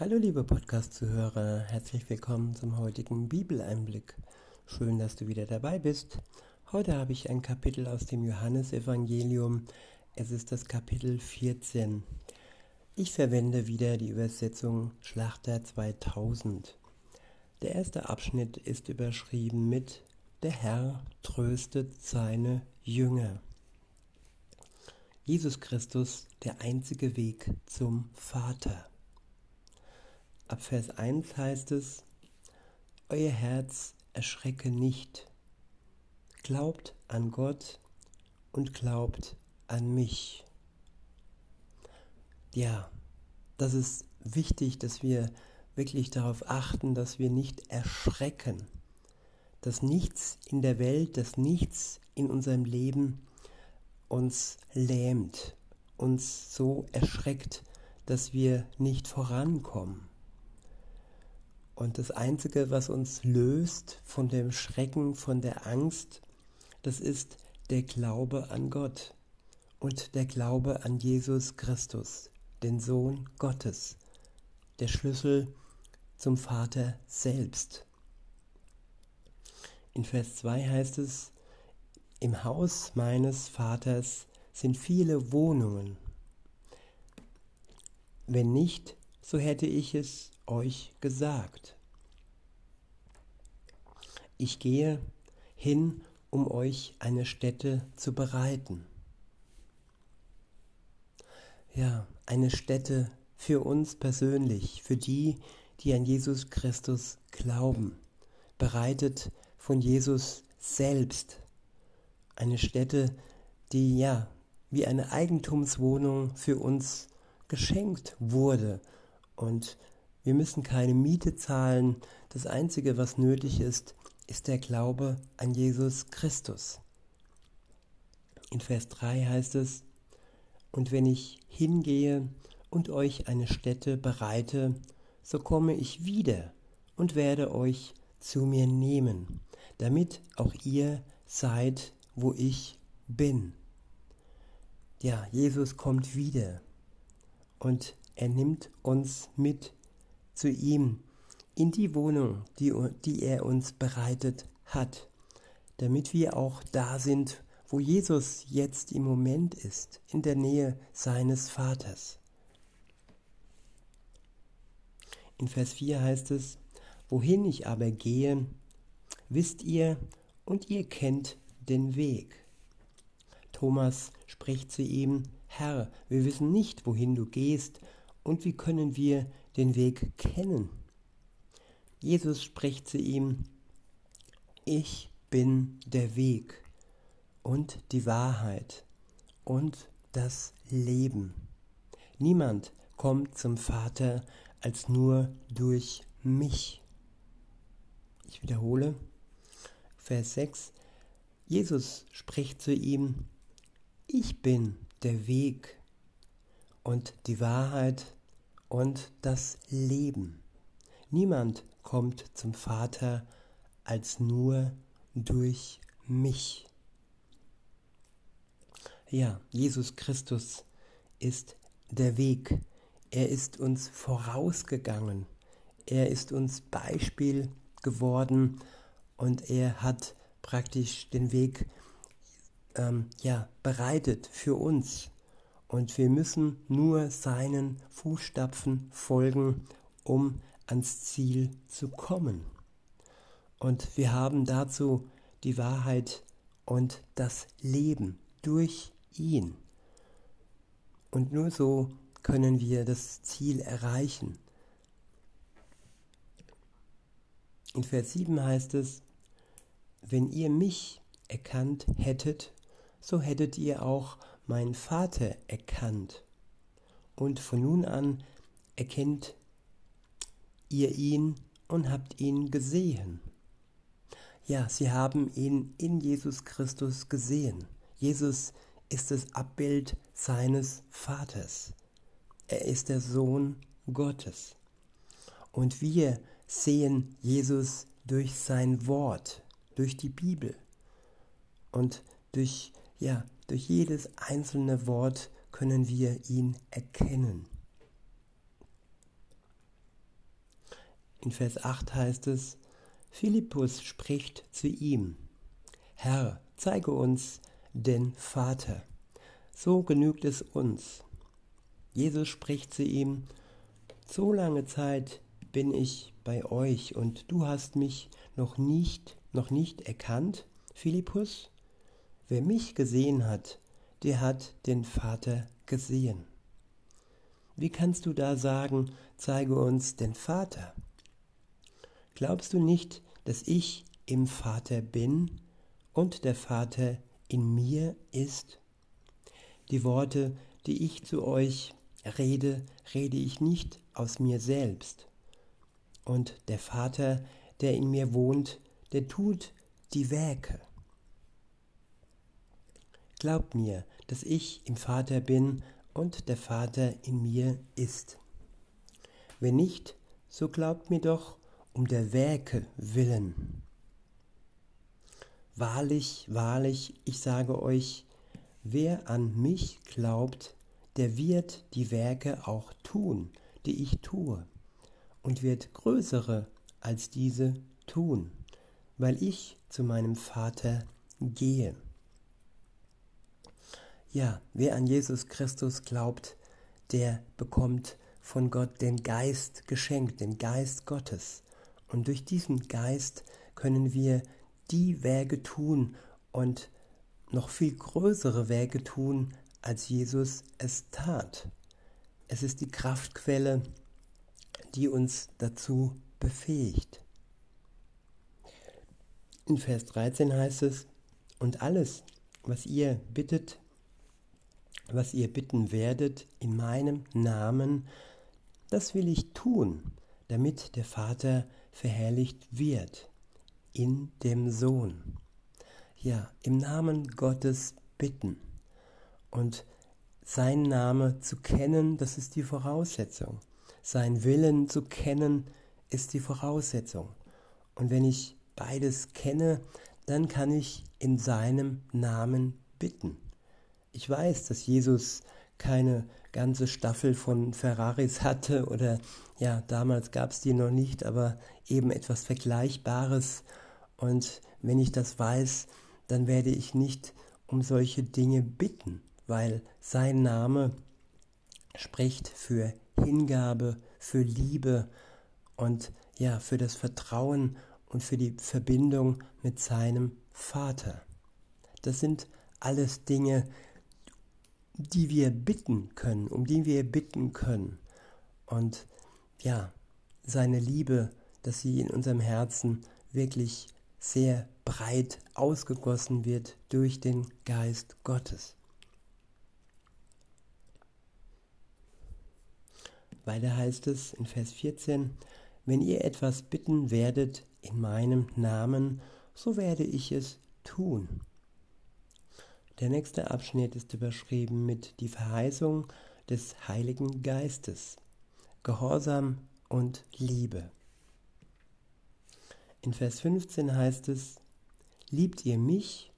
Hallo liebe Podcast-Zuhörer, herzlich willkommen zum heutigen Bibeleinblick. Schön, dass du wieder dabei bist. Heute habe ich ein Kapitel aus dem Johannesevangelium. Es ist das Kapitel 14. Ich verwende wieder die Übersetzung Schlachter 2000. Der erste Abschnitt ist überschrieben mit Der Herr tröstet seine Jünger. Jesus Christus, der einzige Weg zum Vater. Ab Vers 1 heißt es, Euer Herz erschrecke nicht, glaubt an Gott und glaubt an mich. Ja, das ist wichtig, dass wir wirklich darauf achten, dass wir nicht erschrecken, dass nichts in der Welt, dass nichts in unserem Leben uns lähmt, uns so erschreckt, dass wir nicht vorankommen. Und das Einzige, was uns löst von dem Schrecken, von der Angst, das ist der Glaube an Gott und der Glaube an Jesus Christus, den Sohn Gottes, der Schlüssel zum Vater selbst. In Vers 2 heißt es, im Haus meines Vaters sind viele Wohnungen. Wenn nicht, so hätte ich es euch gesagt. Ich gehe hin, um euch eine Stätte zu bereiten. Ja, eine Stätte für uns persönlich, für die, die an Jesus Christus glauben, bereitet von Jesus selbst. Eine Stätte, die ja wie eine Eigentumswohnung für uns geschenkt wurde und wir müssen keine Miete zahlen. Das Einzige, was nötig ist, ist der Glaube an Jesus Christus. In Vers 3 heißt es, Und wenn ich hingehe und euch eine Stätte bereite, so komme ich wieder und werde euch zu mir nehmen, damit auch ihr seid, wo ich bin. Ja, Jesus kommt wieder und er nimmt uns mit zu ihm in die Wohnung, die, die er uns bereitet hat, damit wir auch da sind, wo Jesus jetzt im Moment ist, in der Nähe seines Vaters. In Vers 4 heißt es, wohin ich aber gehe, wisst ihr und ihr kennt den Weg. Thomas spricht zu ihm, Herr, wir wissen nicht, wohin du gehst, und wie können wir den Weg kennen? Jesus spricht zu ihm, ich bin der Weg und die Wahrheit und das Leben. Niemand kommt zum Vater als nur durch mich. Ich wiederhole, Vers 6, Jesus spricht zu ihm, ich bin der Weg und die Wahrheit und das Leben. Niemand kommt zum Vater als nur durch mich. Ja, Jesus Christus ist der Weg. Er ist uns vorausgegangen. Er ist uns Beispiel geworden und er hat praktisch den Weg ähm, ja, bereitet für uns. Und wir müssen nur seinen Fußstapfen folgen, um ans Ziel zu kommen. Und wir haben dazu die Wahrheit und das Leben durch ihn. Und nur so können wir das Ziel erreichen. In Vers 7 heißt es, wenn ihr mich erkannt hättet, so hättet ihr auch meinen Vater erkannt. Und von nun an erkennt ihr ihn und habt ihn gesehen. Ja, sie haben ihn in Jesus Christus gesehen. Jesus ist das Abbild seines Vaters. Er ist der Sohn Gottes. Und wir sehen Jesus durch sein Wort, durch die Bibel. Und durch, ja, durch jedes einzelne Wort können wir ihn erkennen. In Vers 8 heißt es, Philippus spricht zu ihm, Herr, zeige uns den Vater, so genügt es uns. Jesus spricht zu ihm, so lange Zeit bin ich bei euch und du hast mich noch nicht, noch nicht erkannt, Philippus? Wer mich gesehen hat, der hat den Vater gesehen. Wie kannst du da sagen, zeige uns den Vater? Glaubst du nicht, dass ich im Vater bin und der Vater in mir ist? Die Worte, die ich zu euch rede, rede ich nicht aus mir selbst. Und der Vater, der in mir wohnt, der tut die Werke. Glaubt mir, dass ich im Vater bin und der Vater in mir ist. Wenn nicht, so glaubt mir doch um der Werke willen. Wahrlich, wahrlich, ich sage euch, wer an mich glaubt, der wird die Werke auch tun, die ich tue, und wird größere als diese tun, weil ich zu meinem Vater gehe. Ja, wer an Jesus Christus glaubt, der bekommt von Gott den Geist geschenkt, den Geist Gottes. Und durch diesen Geist können wir die Werke tun und noch viel größere Werke tun, als Jesus es tat. Es ist die Kraftquelle, die uns dazu befähigt. In Vers 13 heißt es, und alles, was ihr bittet, was ihr bitten werdet in meinem Namen, das will ich tun, damit der Vater verherrlicht wird in dem Sohn. Ja, im Namen Gottes bitten. Und sein Name zu kennen, das ist die Voraussetzung. Sein Willen zu kennen, ist die Voraussetzung. Und wenn ich beides kenne, dann kann ich in seinem Namen bitten. Ich weiß, dass Jesus keine ganze Staffel von Ferraris hatte oder ja, damals gab es die noch nicht, aber eben etwas Vergleichbares. Und wenn ich das weiß, dann werde ich nicht um solche Dinge bitten, weil sein Name spricht für Hingabe, für Liebe und ja, für das Vertrauen und für die Verbindung mit seinem Vater. Das sind alles Dinge, die wir bitten können, um die wir bitten können. Und ja, seine Liebe, dass sie in unserem Herzen wirklich sehr breit ausgegossen wird durch den Geist Gottes. Weiter heißt es in Vers 14, wenn ihr etwas bitten werdet in meinem Namen, so werde ich es tun. Der nächste Abschnitt ist überschrieben mit die Verheißung des Heiligen Geistes, Gehorsam und Liebe. In Vers 15 heißt es, Liebt ihr mich,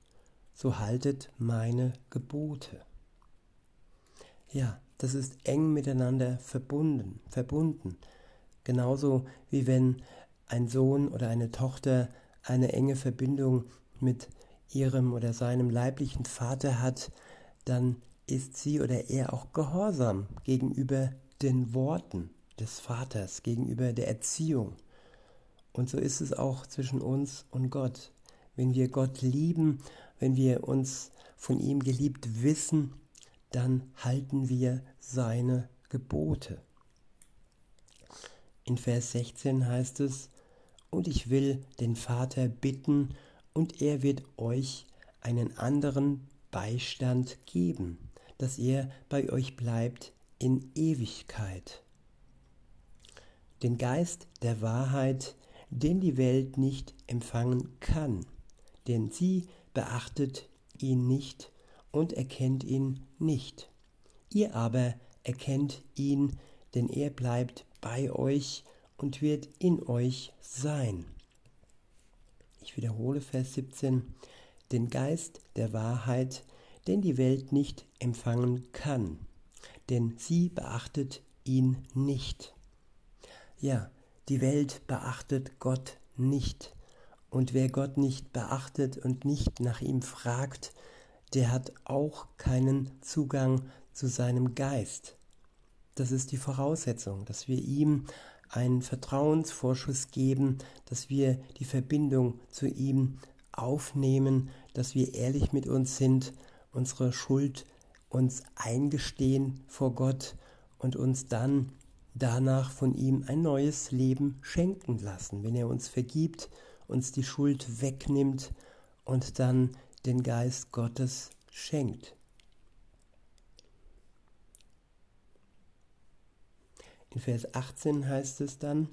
so haltet meine Gebote. Ja, das ist eng miteinander verbunden, verbunden. Genauso wie wenn ein Sohn oder eine Tochter eine enge Verbindung mit ihrem oder seinem leiblichen Vater hat, dann ist sie oder er auch gehorsam gegenüber den Worten des Vaters, gegenüber der Erziehung. Und so ist es auch zwischen uns und Gott. Wenn wir Gott lieben, wenn wir uns von ihm geliebt wissen, dann halten wir seine Gebote. In Vers 16 heißt es, und ich will den Vater bitten, und er wird euch einen anderen Beistand geben, dass er bei euch bleibt in Ewigkeit. Den Geist der Wahrheit, den die Welt nicht empfangen kann, denn sie beachtet ihn nicht und erkennt ihn nicht. Ihr aber erkennt ihn, denn er bleibt bei euch und wird in euch sein. Ich wiederhole Vers 17. Den Geist der Wahrheit, den die Welt nicht empfangen kann, denn sie beachtet ihn nicht. Ja, die Welt beachtet Gott nicht. Und wer Gott nicht beachtet und nicht nach ihm fragt, der hat auch keinen Zugang zu seinem Geist. Das ist die Voraussetzung, dass wir ihm einen Vertrauensvorschuss geben, dass wir die Verbindung zu ihm aufnehmen, dass wir ehrlich mit uns sind, unsere Schuld uns eingestehen vor Gott und uns dann danach von ihm ein neues Leben schenken lassen, wenn er uns vergibt, uns die Schuld wegnimmt und dann den Geist Gottes schenkt. In Vers 18 heißt es dann,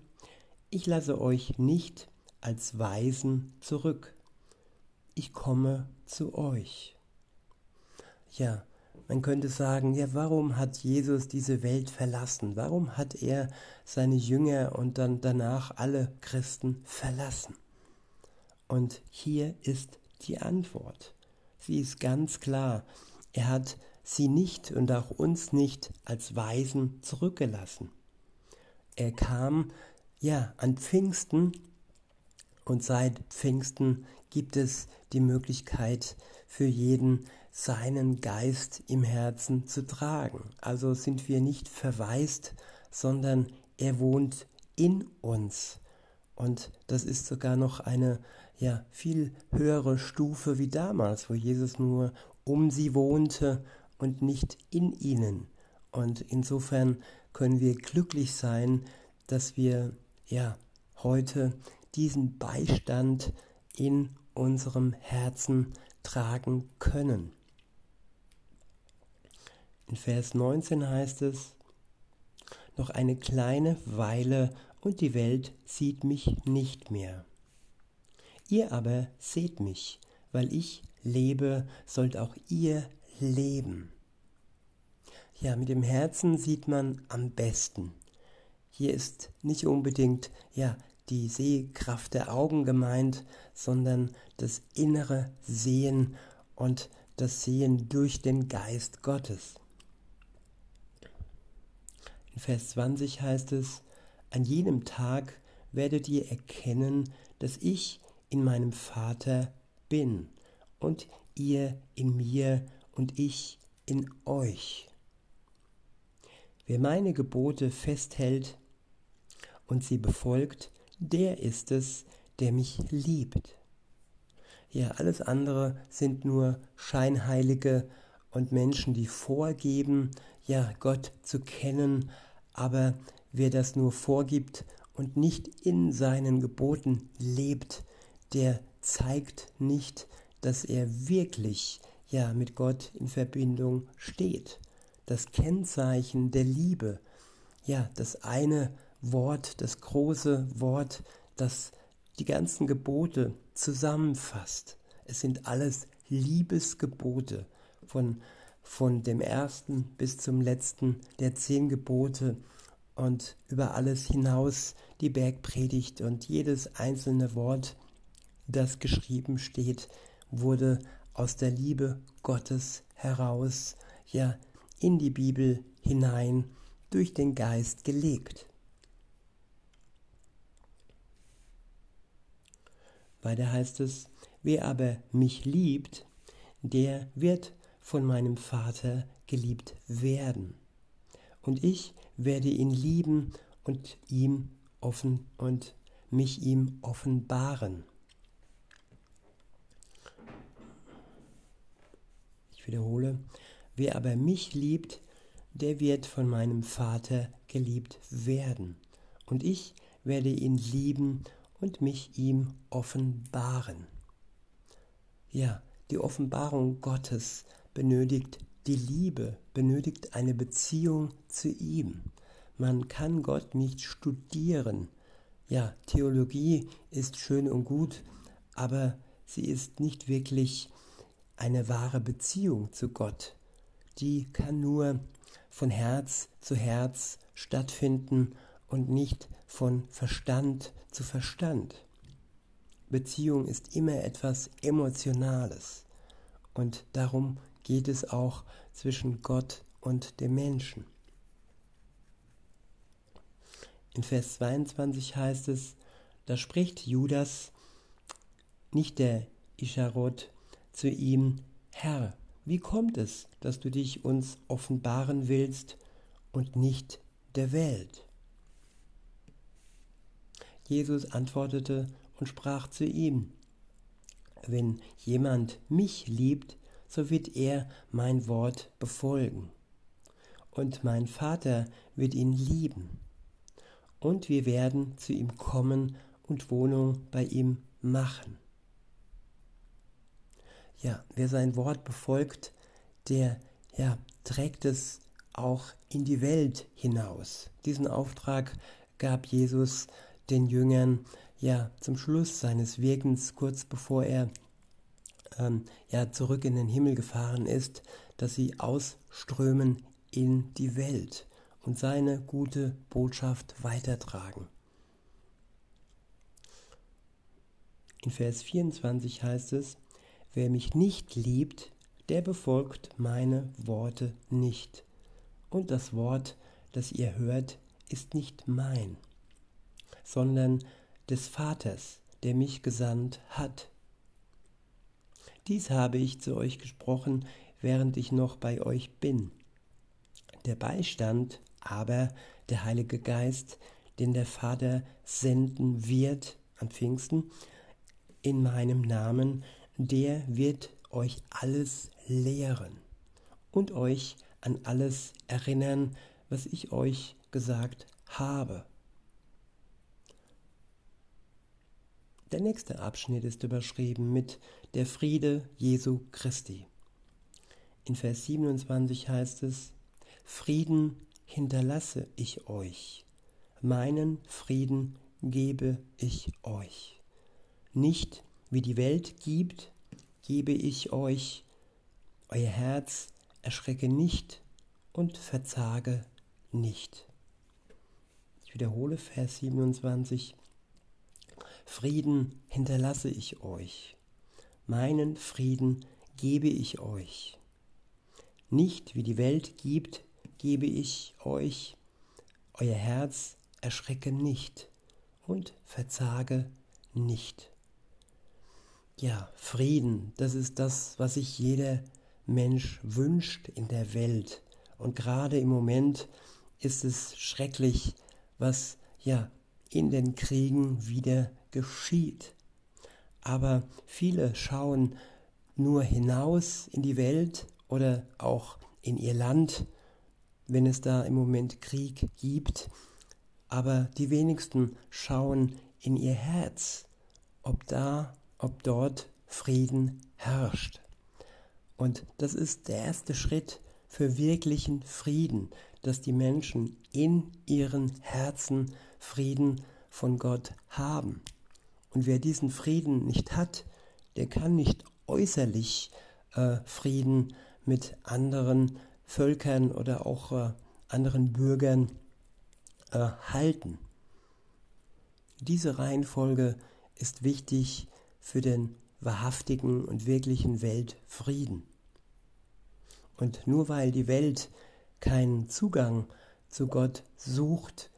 ich lasse euch nicht als Weisen zurück, ich komme zu euch. Ja, man könnte sagen, ja, warum hat Jesus diese Welt verlassen? Warum hat er seine Jünger und dann danach alle Christen verlassen? Und hier ist die Antwort. Sie ist ganz klar. Er hat sie nicht und auch uns nicht als Weisen zurückgelassen. Er kam ja an Pfingsten und seit Pfingsten gibt es die Möglichkeit für jeden, seinen Geist im Herzen zu tragen. Also sind wir nicht verwaist, sondern er wohnt in uns. Und das ist sogar noch eine ja, viel höhere Stufe wie damals, wo Jesus nur um sie wohnte und nicht in ihnen. Und insofern können wir glücklich sein, dass wir ja heute diesen Beistand in unserem Herzen tragen können. In Vers 19 heißt es, noch eine kleine Weile und die Welt sieht mich nicht mehr. Ihr aber seht mich, weil ich lebe, sollt auch ihr leben. Ja, mit dem Herzen sieht man am besten. Hier ist nicht unbedingt ja die Sehkraft der Augen gemeint, sondern das innere Sehen und das Sehen durch den Geist Gottes. In Vers 20 heißt es, an jenem Tag werdet ihr erkennen, dass ich in meinem Vater bin und ihr in mir und ich in euch. Wer meine Gebote festhält und sie befolgt, der ist es, der mich liebt. Ja, alles andere sind nur Scheinheilige und Menschen, die vorgeben, ja, Gott zu kennen, aber wer das nur vorgibt und nicht in seinen Geboten lebt, der zeigt nicht, dass er wirklich ja mit Gott in Verbindung steht. Das Kennzeichen der Liebe, ja, das eine Wort, das große Wort, das die ganzen Gebote zusammenfasst. Es sind alles Liebesgebote von, von dem ersten bis zum letzten der zehn Gebote und über alles hinaus die Bergpredigt und jedes einzelne Wort, das geschrieben steht, wurde aus der Liebe Gottes heraus, ja, in die Bibel hinein durch den Geist gelegt. Weiter heißt es, wer aber mich liebt, der wird von meinem Vater geliebt werden. Und ich werde ihn lieben und ihm offen und mich ihm offenbaren. Ich wiederhole, wer aber mich liebt, der wird von meinem Vater geliebt werden. Und ich werde ihn lieben und mich ihm offenbaren. Ja, die Offenbarung Gottes benötigt die Liebe, benötigt eine Beziehung zu ihm. Man kann Gott nicht studieren. Ja, Theologie ist schön und gut, aber sie ist nicht wirklich eine wahre Beziehung zu Gott. Die kann nur von Herz zu Herz stattfinden und nicht von Verstand zu Verstand. Beziehung ist immer etwas Emotionales und darum geht es auch zwischen Gott und dem Menschen. In Vers 22 heißt es, da spricht Judas, nicht der Ischarot, zu ihm, Herr, wie kommt es, dass du dich uns offenbaren willst und nicht der Welt? Jesus antwortete und sprach zu ihm, wenn jemand mich liebt, so wird er mein Wort befolgen. Und mein Vater wird ihn lieben. Und wir werden zu ihm kommen und Wohnung bei ihm machen. Ja, wer sein Wort befolgt, der ja, trägt es auch in die Welt hinaus. Diesen Auftrag gab Jesus den Jüngern ja zum Schluss seines Wirkens, kurz bevor er ähm, ja zurück in den Himmel gefahren ist, dass sie ausströmen in die Welt und seine gute Botschaft weitertragen. In Vers 24 heißt es, wer mich nicht liebt, der befolgt meine Worte nicht. Und das Wort, das ihr hört, ist nicht mein, sondern des Vaters, der mich gesandt hat. Dies habe ich zu euch gesprochen, während ich noch bei euch bin. Der Beistand aber, der Heilige Geist, den der Vater senden wird an Pfingsten, in meinem Namen, der wird euch alles lehren und euch an alles erinnern, was ich euch gesagt habe. Der nächste Abschnitt ist überschrieben mit der Friede Jesu Christi. In Vers 27 heißt es, Frieden hinterlasse ich euch, meinen Frieden gebe ich euch. Nicht wie die Welt gibt, gebe ich euch, euer Herz erschrecke nicht und verzage nicht. Ich wiederhole Vers 27. Frieden hinterlasse ich euch, meinen Frieden gebe ich euch. Nicht wie die Welt gibt, gebe ich euch, euer Herz erschrecke nicht und verzage nicht. Ja, Frieden, das ist das, was sich jeder Mensch wünscht in der Welt. Und gerade im Moment ist es schrecklich, was ja in den Kriegen wieder geschieht. Aber viele schauen nur hinaus in die Welt oder auch in ihr Land, wenn es da im Moment Krieg gibt. Aber die wenigsten schauen in ihr Herz, ob da, ob dort Frieden herrscht. Und das ist der erste Schritt für wirklichen Frieden, dass die Menschen in ihren Herzen Frieden von Gott haben. Und wer diesen Frieden nicht hat, der kann nicht äußerlich äh, Frieden mit anderen Völkern oder auch äh, anderen Bürgern äh, halten. Diese Reihenfolge ist wichtig für den wahrhaftigen und wirklichen Weltfrieden. Und nur weil die Welt keinen Zugang zu Gott sucht,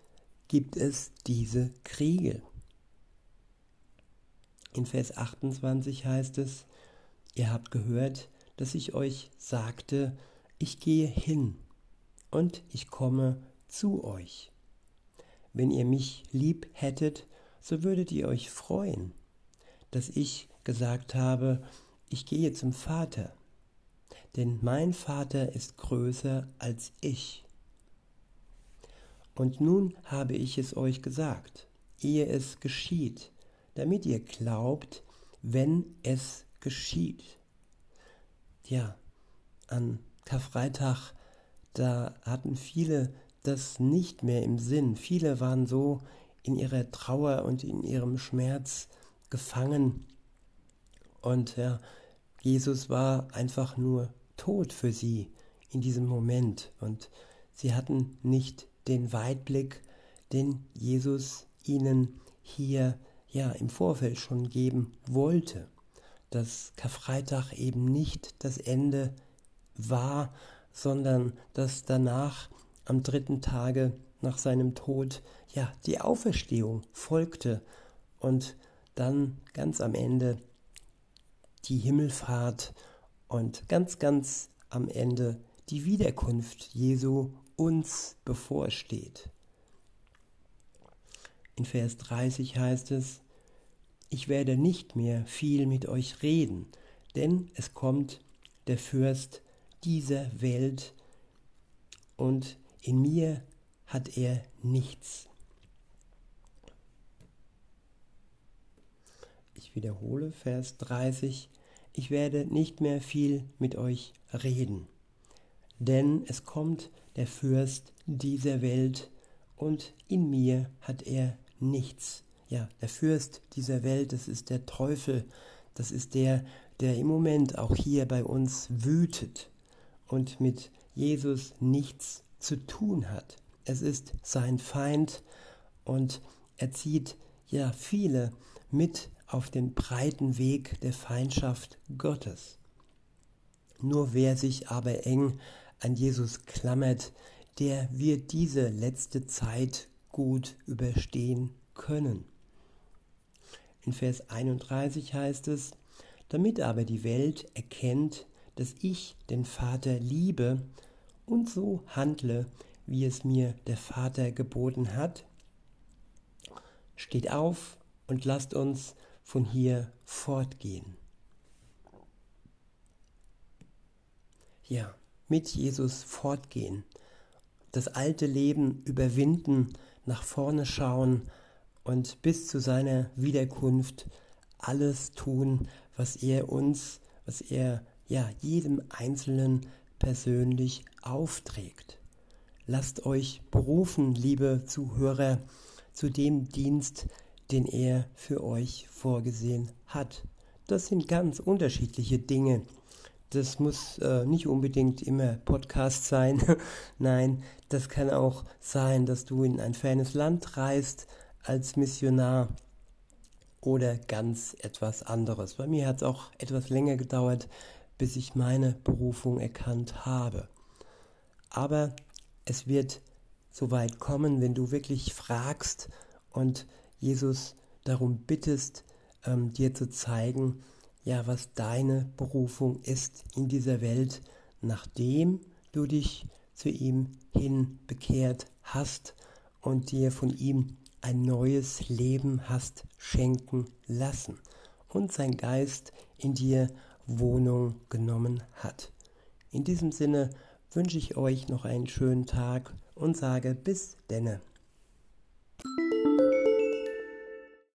gibt es diese Kriege. In Vers 28 heißt es, ihr habt gehört, dass ich euch sagte, ich gehe hin und ich komme zu euch. Wenn ihr mich lieb hättet, so würdet ihr euch freuen, dass ich gesagt habe, ich gehe zum Vater, denn mein Vater ist größer als ich. Und nun habe ich es euch gesagt, ehe es geschieht, damit ihr glaubt, wenn es geschieht. Ja, an Karfreitag, da hatten viele das nicht mehr im Sinn. Viele waren so in ihrer Trauer und in ihrem Schmerz gefangen. Und ja, Jesus war einfach nur tot für sie in diesem Moment. Und sie hatten nicht den Weitblick, den Jesus ihnen hier ja im Vorfeld schon geben wollte, dass Karfreitag eben nicht das Ende war, sondern dass danach am dritten Tage nach seinem Tod ja die Auferstehung folgte und dann ganz am Ende die Himmelfahrt und ganz, ganz am Ende die Wiederkunft Jesu uns bevorsteht. In Vers 30 heißt es, ich werde nicht mehr viel mit euch reden, denn es kommt der Fürst dieser Welt und in mir hat er nichts. Ich wiederhole Vers 30. Ich werde nicht mehr viel mit euch reden, denn es kommt der Fürst dieser Welt und in mir hat er nichts. Ja, der Fürst dieser Welt, das ist der Teufel, das ist der, der im Moment auch hier bei uns wütet und mit Jesus nichts zu tun hat. Es ist sein Feind und er zieht ja viele mit auf den breiten Weg der Feindschaft Gottes. Nur wer sich aber eng an Jesus klammert, der wird diese letzte Zeit gut überstehen können. In Vers 31 heißt es, damit aber die Welt erkennt, dass ich den Vater liebe und so handle, wie es mir der Vater geboten hat, steht auf und lasst uns von hier fortgehen. Ja, mit Jesus fortgehen, das alte Leben überwinden, nach vorne schauen und bis zu seiner Wiederkunft alles tun, was er uns, was er ja jedem Einzelnen persönlich aufträgt. Lasst euch berufen, liebe Zuhörer, zu dem Dienst, den er für euch vorgesehen hat. Das sind ganz unterschiedliche Dinge. Das muss äh, nicht unbedingt immer Podcast sein. Nein, das kann auch sein, dass du in ein fernes Land reist als Missionar oder ganz etwas anderes. Bei mir hat es auch etwas länger gedauert, bis ich meine Berufung erkannt habe. Aber es wird so weit kommen, wenn du wirklich fragst und Jesus darum bittest, ähm, dir zu zeigen, ja, was deine Berufung ist in dieser Welt, nachdem du dich zu ihm hin bekehrt hast und dir von ihm ein neues Leben hast schenken lassen und sein Geist in dir Wohnung genommen hat. In diesem Sinne wünsche ich euch noch einen schönen Tag und sage bis denne.